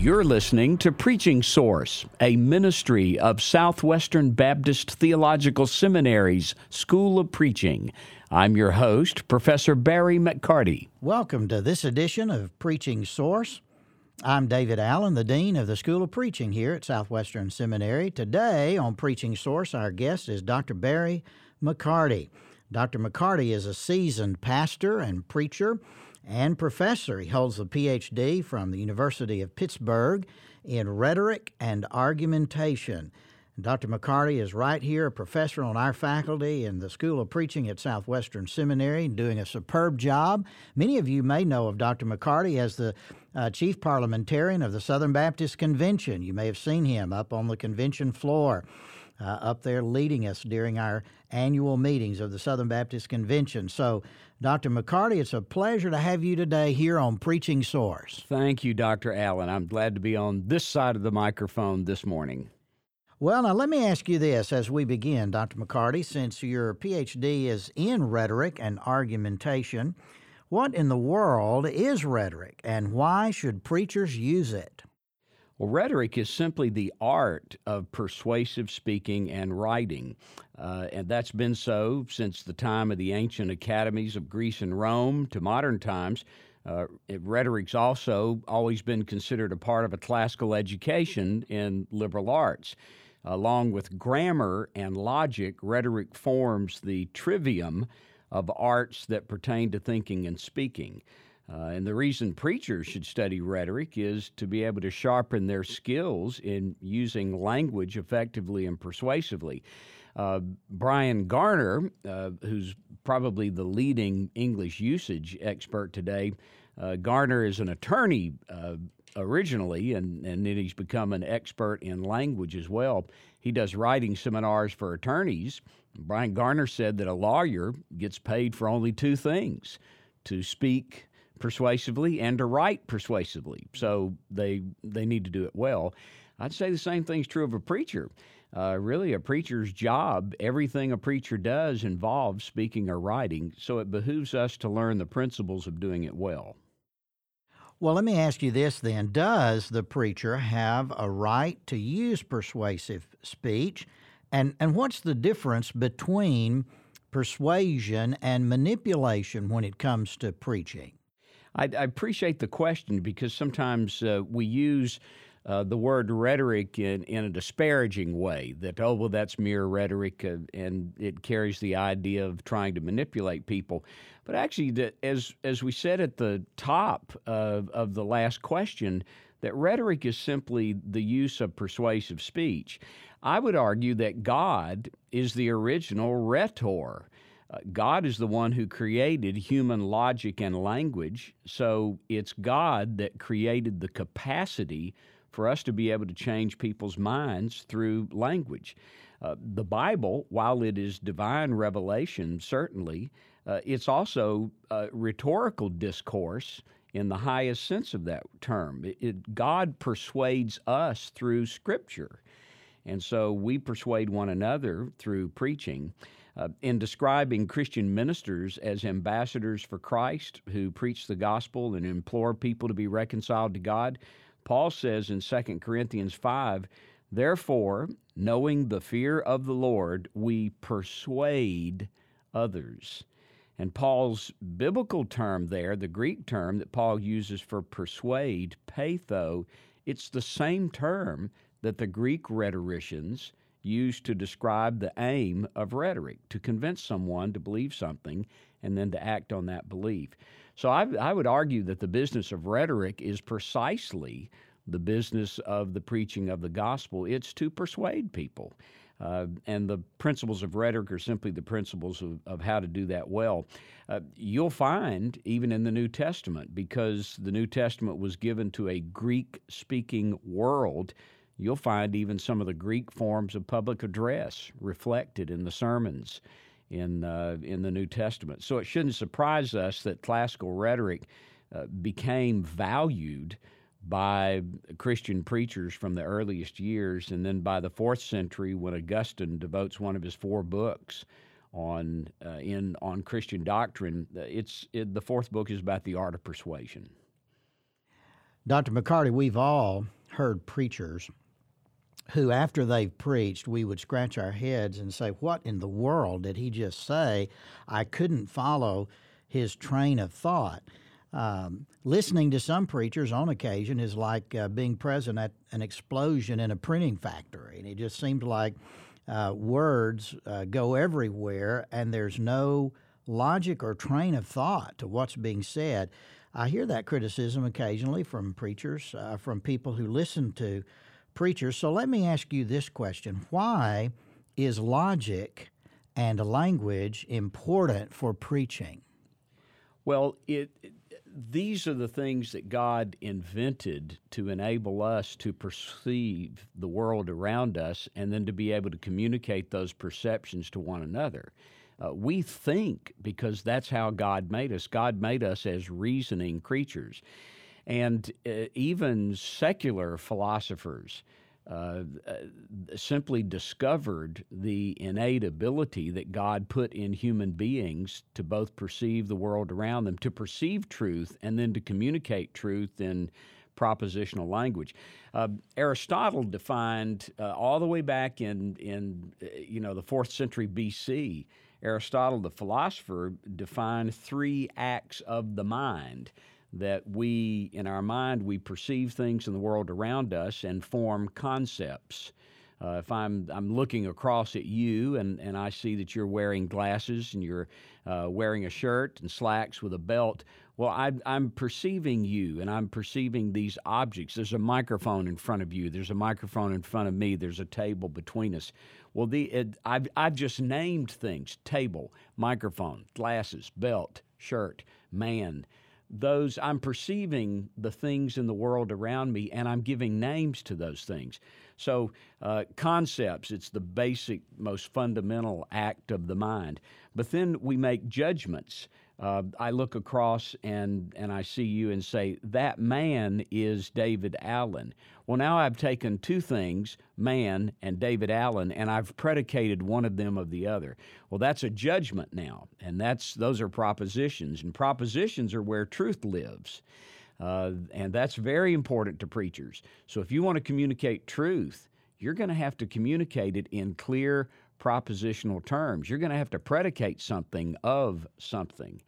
You're listening to Preaching Source, a ministry of Southwestern Baptist Theological Seminary's School of Preaching. I'm your host, Professor Barry McCarty. Welcome to this edition of Preaching Source. I'm David Allen, the Dean of the School of Preaching here at Southwestern Seminary. Today on Preaching Source, our guest is Dr. Barry McCarty. Dr. McCarty is a seasoned pastor and preacher and professor. He holds a PhD from the University of Pittsburgh in rhetoric and argumentation. Dr. McCarty is right here, a professor on our faculty in the School of Preaching at Southwestern Seminary, doing a superb job. Many of you may know of Dr. McCarty as the uh, chief parliamentarian of the Southern Baptist Convention. You may have seen him up on the convention floor uh, up there leading us during our annual meetings of the Southern Baptist Convention. So, Dr. McCarty, it's a pleasure to have you today here on Preaching Source. Thank you, Dr. Allen. I'm glad to be on this side of the microphone this morning. Well, now let me ask you this as we begin, Dr. McCarty, since your PhD is in rhetoric and argumentation, what in the world is rhetoric and why should preachers use it? Well, rhetoric is simply the art of persuasive speaking and writing. Uh, and that's been so since the time of the ancient academies of Greece and Rome to modern times. Uh, it, rhetoric's also always been considered a part of a classical education in liberal arts. Along with grammar and logic, rhetoric forms the trivium of arts that pertain to thinking and speaking. Uh, and the reason preachers should study rhetoric is to be able to sharpen their skills in using language effectively and persuasively. Uh, Bryan Garner, uh, who's probably the leading English usage expert today, uh, Garner is an attorney uh, originally, and, and then he's become an expert in language as well. He does writing seminars for attorneys. Bryan Garner said that a lawyer gets paid for only two things to speak persuasively and to write persuasively. So they they need to do it well. I'd say the same thing's true of a preacher. Uh, really, a preacher's job, everything a preacher does involves speaking or writing, so it behooves us to learn the principles of doing it well. Well, let me ask you this then. Does the preacher have a right to use persuasive speech? And, and what's the difference between persuasion and manipulation when it comes to preaching? I, I appreciate the question because sometimes uh, we use uh, the word rhetoric in, in a disparaging way that, oh, well, that's mere rhetoric uh, and it carries the idea of trying to manipulate people. But actually, the, as, as we said at the top of, of the last question, that rhetoric is simply the use of persuasive speech. I would argue that God is the original rhetor. Uh, God is the one who created human logic and language, so it's God that created the capacity for us to be able to change people's minds through language. Uh, the Bible, while it is divine revelation, certainly, uh, it's also rhetorical discourse in the highest sense of that term. It, it, God persuades us through Scripture. And so we persuade one another through preaching. Uh, in describing Christian ministers as ambassadors for Christ who preach the gospel and implore people to be reconciled to God, Paul says in 2 Corinthians 5 Therefore, knowing the fear of the Lord, we persuade others. And Paul's biblical term there, the Greek term that Paul uses for persuade, peitho, it's the same term that the Greek rhetoricians used to describe the aim of rhetoric to convince someone to believe something and then to act on that belief. So I, I, would argue that the business of rhetoric is precisely the business of the preaching of the gospel. It's to persuade people. Uh, and the principles of rhetoric are simply the principles of, of how to do that well. Uh, you'll find, even in the New Testament, because the New Testament was given to a Greek speaking world, You'll find even some of the Greek forms of public address reflected in the sermons in uh, in the New Testament. So it shouldn't surprise us that classical rhetoric uh, became valued by Christian preachers from the earliest years, and then by the fourth century, when Augustine devotes one of his four books on uh, in on Christian doctrine, it's it, the fourth book is about the art of persuasion. Dr. McCarty, we've all heard preachers who, after they've preached, we would scratch our heads and say, What in the world did he just say? I couldn't follow his train of thought. Um, listening to some preachers on occasion is like uh, being present at an explosion in a printing factory. And it just seems like uh, words uh, go everywhere and there's no logic or train of thought to what's being said. I hear that criticism occasionally from preachers, uh, from people who listen to preachers. So let me ask you this question Why is logic and language important for preaching? Well, it, these are the things that God invented to enable us to perceive the world around us and then to be able to communicate those perceptions to one another. Uh, we think because that's how God made us. God made us as reasoning creatures. And uh, even secular philosophers uh, uh, simply discovered the innate ability that God put in human beings to both perceive the world around them, to perceive truth, and then to communicate truth in propositional language. Uh, Aristotle defined uh, all the way back in in uh, you know the fourth century BC. Aristotle, the philosopher, defined three acts of the mind that we, in our mind, we perceive things in the world around us and form concepts. Uh, if I'm I'm looking across at you and, and I see that you're wearing glasses and you're uh, wearing a shirt and slacks with a belt, well, I, I'm perceiving you and I'm perceiving these objects. There's a microphone in front of you. There's a microphone in front of me. There's a table between us. Well, the it, I've I've just named things: table, microphone, glasses, belt, shirt, man those I'm perceiving the things in the world around me and I'm giving names to those things. So, uh, concepts, it's the basic, most fundamental act of the mind. But then we make judgments uh, I look across and, and I see you and say, that man is David Allen. Well, now I've taken two things, man and David Allen, and I've predicated one of them of the other. Well, that's a judgment now, and that's those are propositions, and propositions are where truth lives. Uh, and that's very important to preachers. So if you want to communicate truth, you're going to have to communicate it in clear, propositional terms. You're going to have to predicate something of something.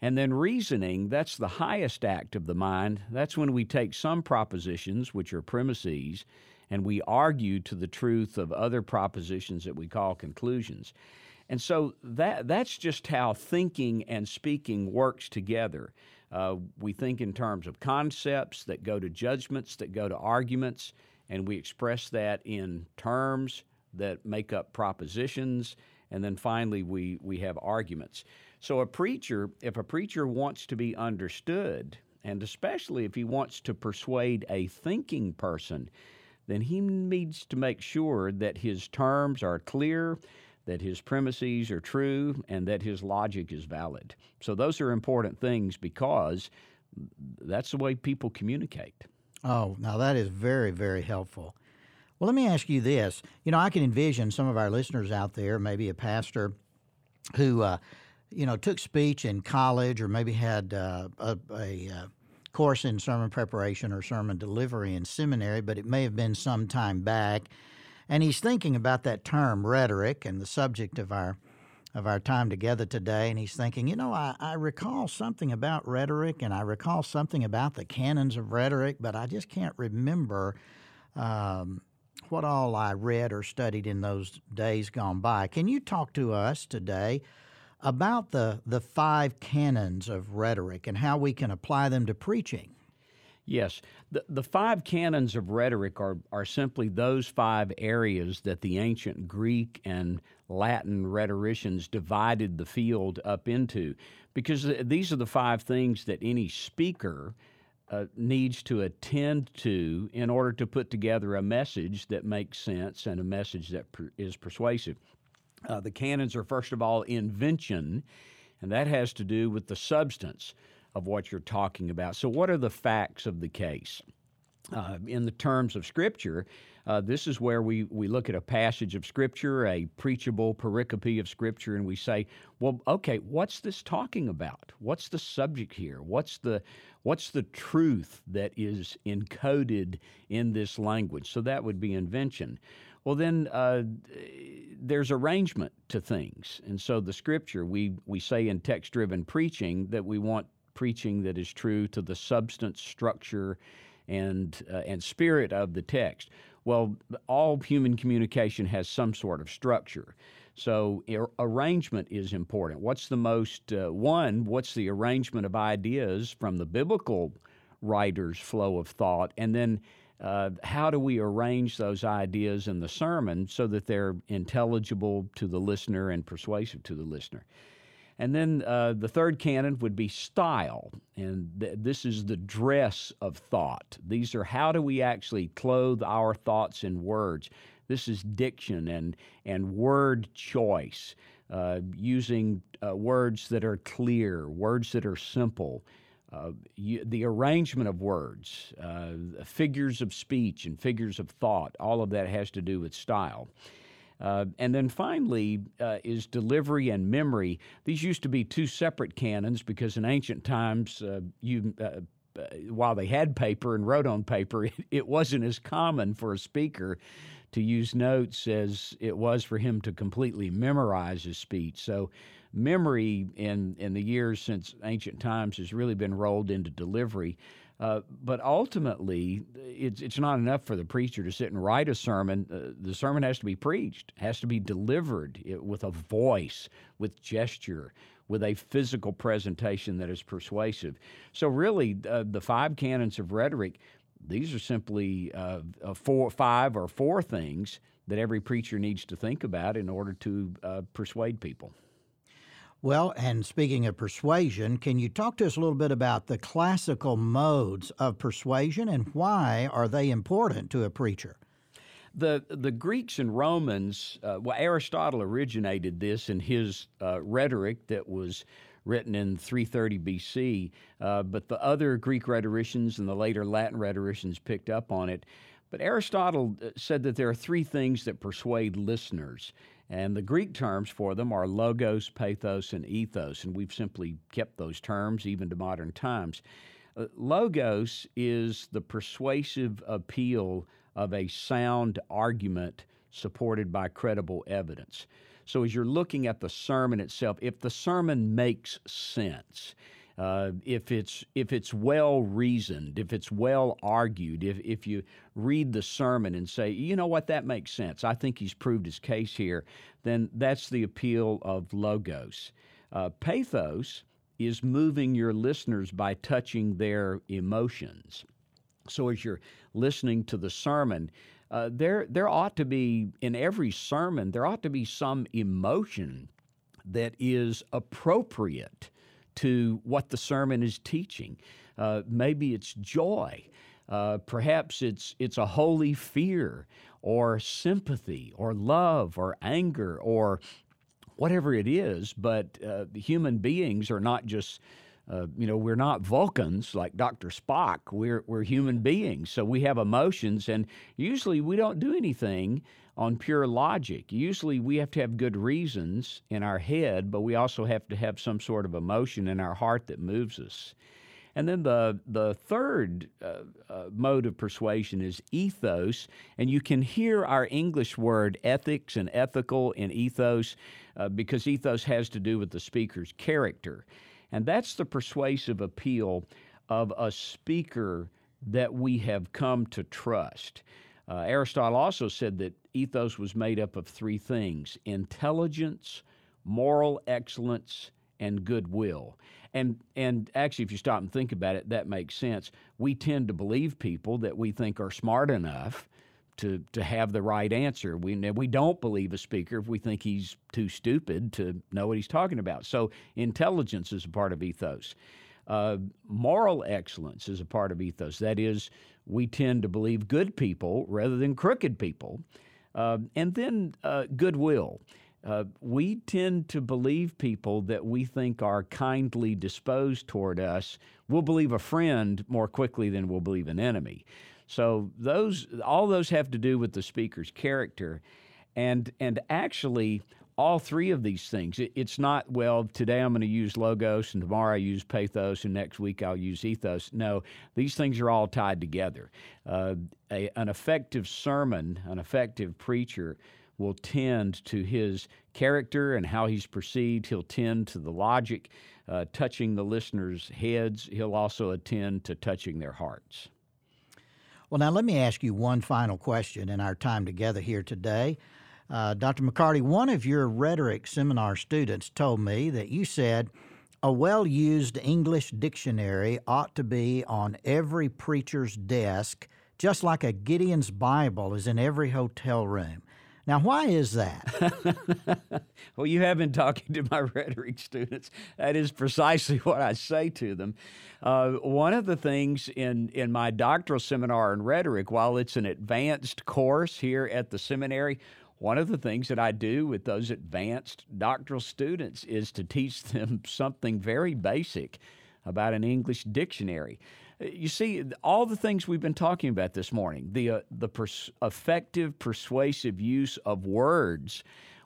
And then reasoning, that's the highest act of the mind. That's when we take some propositions, which are premises, and we argue to the truth of other propositions that we call conclusions. And so that, that's just how thinking and speaking works together. Uh, we think in terms of concepts that go to judgments, that go to arguments, and we express that in terms, that make up propositions, and then finally we, we have arguments. So a preacher, if a preacher wants to be understood, and especially if he wants to persuade a thinking person, then he needs to make sure that his terms are clear, that his premises are true, and that his logic is valid. So those are important things because that's the way people communicate. Oh, now that is very, very helpful. Well, let me ask you this. You know, I can envision some of our listeners out there, maybe a pastor who, uh, you know, took speech in college or maybe had uh, a, a uh, course in sermon preparation or sermon delivery in seminary, but it may have been some time back. And he's thinking about that term rhetoric and the subject of our of our time together today, and he's thinking, you know, I, I recall something about rhetoric and I recall something about the canons of rhetoric, but I just can't remember um, what all I read or studied in those days gone by. Can you talk to us today about the, the five canons of rhetoric and how we can apply them to preaching? Yes. The, the five canons of rhetoric are, are simply those five areas that the ancient Greek and Latin rhetoricians divided the field up into, because these are the five things that any speaker uh, needs to attend to in order to put together a message that makes sense and a message that per- is persuasive. Uh, the canons are, first of all, invention, and that has to do with the substance of what you're talking about. So, what are the facts of the case? Uh, in the terms of Scripture, Uh, this is where we, we look at a passage of Scripture, a preachable pericope of Scripture, and we say, well, okay, what's this talking about? What's the subject here? What's the what's the truth that is encoded in this language? So that would be invention. Well, then uh, there's arrangement to things, and so the Scripture we we say in text-driven preaching that we want preaching that is true to the substance, structure, and uh, and spirit of the text. Well, all human communication has some sort of structure. So ar- arrangement is important. What's the most uh, one? What's the arrangement of ideas from the biblical writer's flow of thought, and then uh, how do we arrange those ideas in the sermon so that they're intelligible to the listener and persuasive to the listener? And then uh, the third canon would be style. And th- this is the dress of thought. These are how do we actually clothe our thoughts in words. This is diction and, and word choice, uh, using uh, words that are clear, words that are simple. Uh, you, the arrangement of words, uh, figures of speech, and figures of thought, all of that has to do with style. Uh, and then finally uh, is delivery and memory. These used to be two separate canons because in ancient times, uh, you uh, uh, while they had paper and wrote on paper, it, it, wasn't as common for a speaker to use notes as it was for him to completely memorize his speech. So, memory in in the years since ancient times has really been rolled into delivery. Uh, but ultimately, it's, it's not enough for the preacher to sit and write a sermon. Uh, the sermon has to be preached, has to be delivered with a voice, with gesture, with a physical presentation that is persuasive. So, really, uh, the five canons of rhetoric, these are simply uh, four, five or four things that every preacher needs to think about in order to uh, persuade people. Well, and speaking of persuasion, can you talk to us a little bit about the classical modes of persuasion and why are they important to a preacher? The the Greeks and Romans, uh, well, Aristotle originated this in his uh, rhetoric that was written in 330 BC, uh, but the other Greek rhetoricians and the later Latin rhetoricians picked up on it. But Aristotle uh, said that there are three things that persuade listeners. And the Greek terms for them are logos, pathos, and ethos, and we've simply kept those terms even to modern times. Uh, logos is the persuasive appeal of a sound argument supported by credible evidence. So, as you're looking at the sermon itself, if the sermon makes sense, uh, if it's if it's well reasoned, if it's well argued, if if you read the sermon and say, you know what, that makes sense. I think he's proved his case here. Then that's the appeal of logos. Uh, pathos is moving your listeners by touching their emotions. So as you're listening to the sermon, uh, there there ought to be in every sermon there ought to be some emotion that is appropriate to what the sermon is teaching. Uh, maybe it's joy. Uh, perhaps it's it's a holy fear or sympathy or love or anger or whatever it is. But uh, human beings are not just uh, you know, we're not Vulcans like Dr. Spock. We're, we're human beings. So we have emotions, and usually we don't do anything on pure logic. Usually we have to have good reasons in our head, but we also have to have some sort of emotion in our heart that moves us. And then the the third uh, uh, mode of persuasion is ethos, and you can hear our English word ethics and ethical in ethos uh, because ethos has to do with the speaker's character. And that's the persuasive appeal of a speaker that we have come to trust. Uh, Aristotle also said that ethos was made up of three things intelligence, moral excellence, and goodwill. And, and actually, if you stop and think about it, that makes sense. We tend to believe people that we think are smart enough to to have the right answer. We we don't believe a speaker if we think he's too stupid to know what he's talking about. So intelligence is a part of ethos. Uh, moral excellence is a part of ethos. That is, we tend to believe good people rather than crooked people. Uh, and then uh, goodwill. Uh, we tend to believe people that we think are kindly disposed toward us. We'll believe a friend more quickly than we'll believe an enemy. So those all those have to do with the speaker's character, and and actually all three of these things. It, it's not well today I'm going to use logos and tomorrow I use pathos and next week I'll use ethos. No, these things are all tied together. Uh, a, an effective sermon, an effective preacher will tend to his character and how he's perceived. He'll tend to the logic, uh, touching the listeners' heads. He'll also attend to touching their hearts. Well, now let me ask you one final question in our time together here today. Uh, Dr. McCarty, one of your rhetoric seminar students told me that you said a well used English dictionary ought to be on every preacher's desk, just like a Gideon's Bible is in every hotel room. Now, why is that? well, you have been talking to my rhetoric students. That is precisely what I say to them. Uh, one of the things in, in my doctoral seminar in rhetoric, while it's an advanced course here at the seminary, one of the things that I do with those advanced doctoral students is to teach them something very basic about an English dictionary. You see, all the things we've been talking about this morning, the, uh, the pers- effective, persuasive use of words,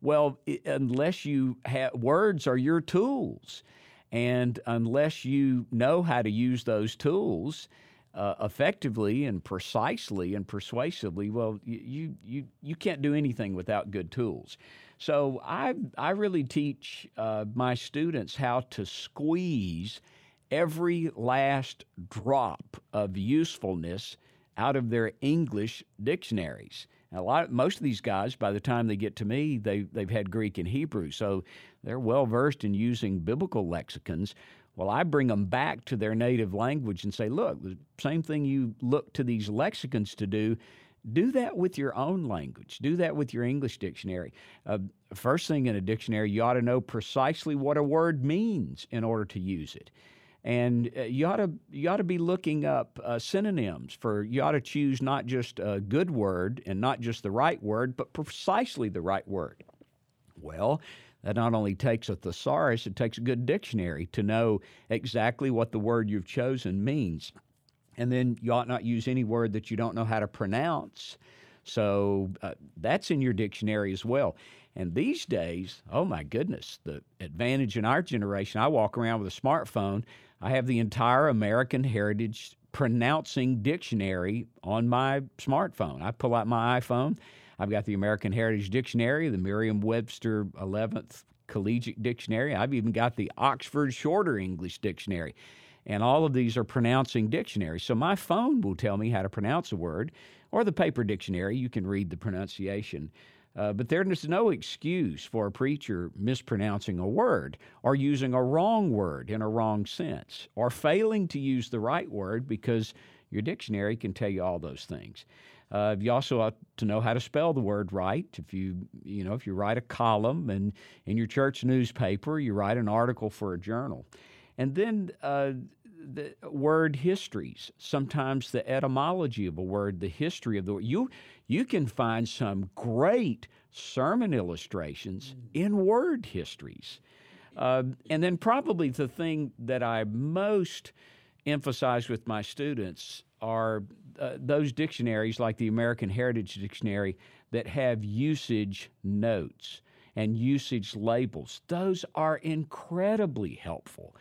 well, it, unless you have words are your tools. And unless you know how to use those tools, uh, effectively and precisely and persuasively, well, you, you, you can't do anything without good tools. So I, I really teach uh, my students how to squeeze every last drop of usefulness out of their English dictionaries. A lot, most of these guys, by the time they get to me, they they've had Greek and Hebrew, so they're well versed in using biblical lexicons. Well, I bring them back to their native language and say, look, the same thing you look to these lexicons to do. Do that with your own language. Do that with your English dictionary. Uh, first thing in a dictionary, you ought to know precisely what a word means in order to use it and uh, you ought to you ought to be looking up uh, synonyms for you ought to choose not just a good word and not just the right word, but precisely the right word. Well, that not only takes a thesaurus, it takes a good dictionary to know exactly what the word you've chosen means. And then you ought not use any word that you don't know how to pronounce. So uh, that's in your dictionary as well. And these days, oh my goodness, the advantage in our generation, I walk around with a smartphone I have the entire American Heritage Pronouncing Dictionary on my smartphone. I pull out my iPhone. I've got the American Heritage Dictionary, the Merriam Webster 11th Collegiate Dictionary. I've even got the Oxford Shorter English Dictionary. And all of these are pronouncing dictionaries. So my phone will tell me how to pronounce a word, or the paper dictionary, you can read the pronunciation. Uh, but there's no excuse for a preacher mispronouncing a word or using a wrong word in a wrong sense or failing to use the right word because your dictionary can tell you all those things. Uh, you also ought to know how to spell the word right. If you, you know, if you write a column and in your church newspaper, you write an article for a journal, and then uh, the word histories, sometimes the etymology of a word, the history of the word. You, you can find some great sermon illustrations in word histories. Uh, and then, probably the thing that I most emphasize with my students are uh, those dictionaries, like the American Heritage Dictionary, that have usage notes and usage labels. Those are incredibly helpful.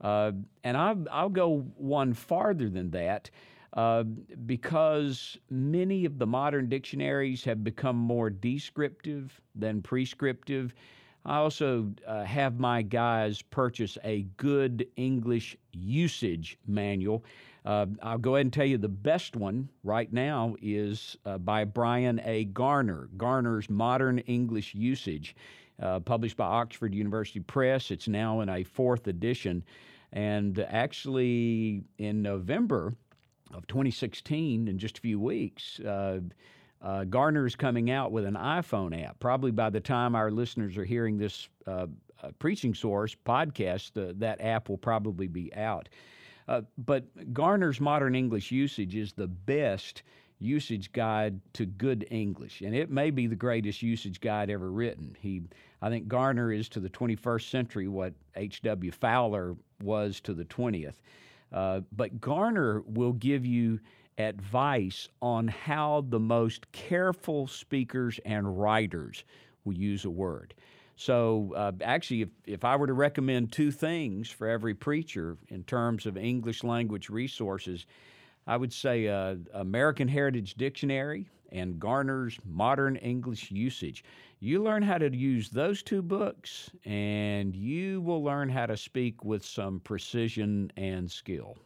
Uh, and I'll, I'll go one farther than that. Uh, because many of the modern dictionaries have become more descriptive than prescriptive. I also uh, have my guys purchase a good English usage manual. Uh, I'll go ahead and tell you the best one right now is uh, by Bryan A. Garner, Garner's Modern English Usage uh, published by Oxford University Press. It's now in a fourth edition. And actually, in November of 2016, in just a few weeks, uh, uh, Garner is coming out with an iPhone app. Probably by the time our listeners are hearing this uh, uh Preaching Source podcast, that app will probably be out. Uh, but Garner's Modern English Usage is the best usage guide to good English, and it may be the greatest usage guide ever written. He, I think, Garner is to the 21st century what H.W. Fowler was to the 20th. Uh, but Garner will give you advice on how the most careful speakers and writers will use a word. So, uh, actually, if, if I were to recommend two things for every preacher in terms of English language resources, I would say uh, American Heritage Dictionary and Garner's Modern English Usage. You learn how to use those two books, and you will learn how to speak with some precision and skill.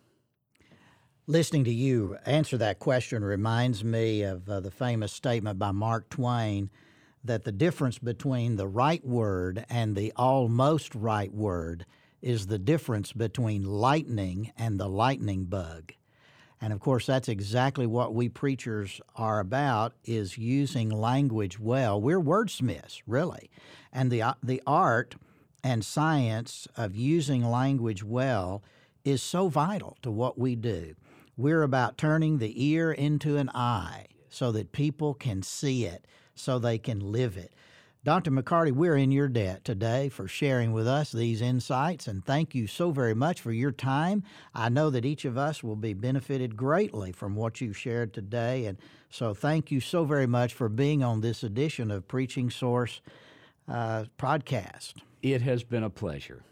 Listening to you answer that question reminds me of uh, the famous statement by Mark Twain that the difference between the right word and the almost right word is the difference between lightning and the lightning bug. And of course that's exactly what we preachers are about is using language well. We're wordsmiths, really. And the the art and science of using language well is so vital to what we do. We're about turning the ear into an eye so that people can see it, so they can live it. Dr. McCarty, we're in your debt today for sharing with us these insights, and thank you so very much for your time. I know that each of us will be benefited greatly from what you've shared today, and so thank you so very much for being on this edition of Preaching Source uh, podcast. It has been a pleasure.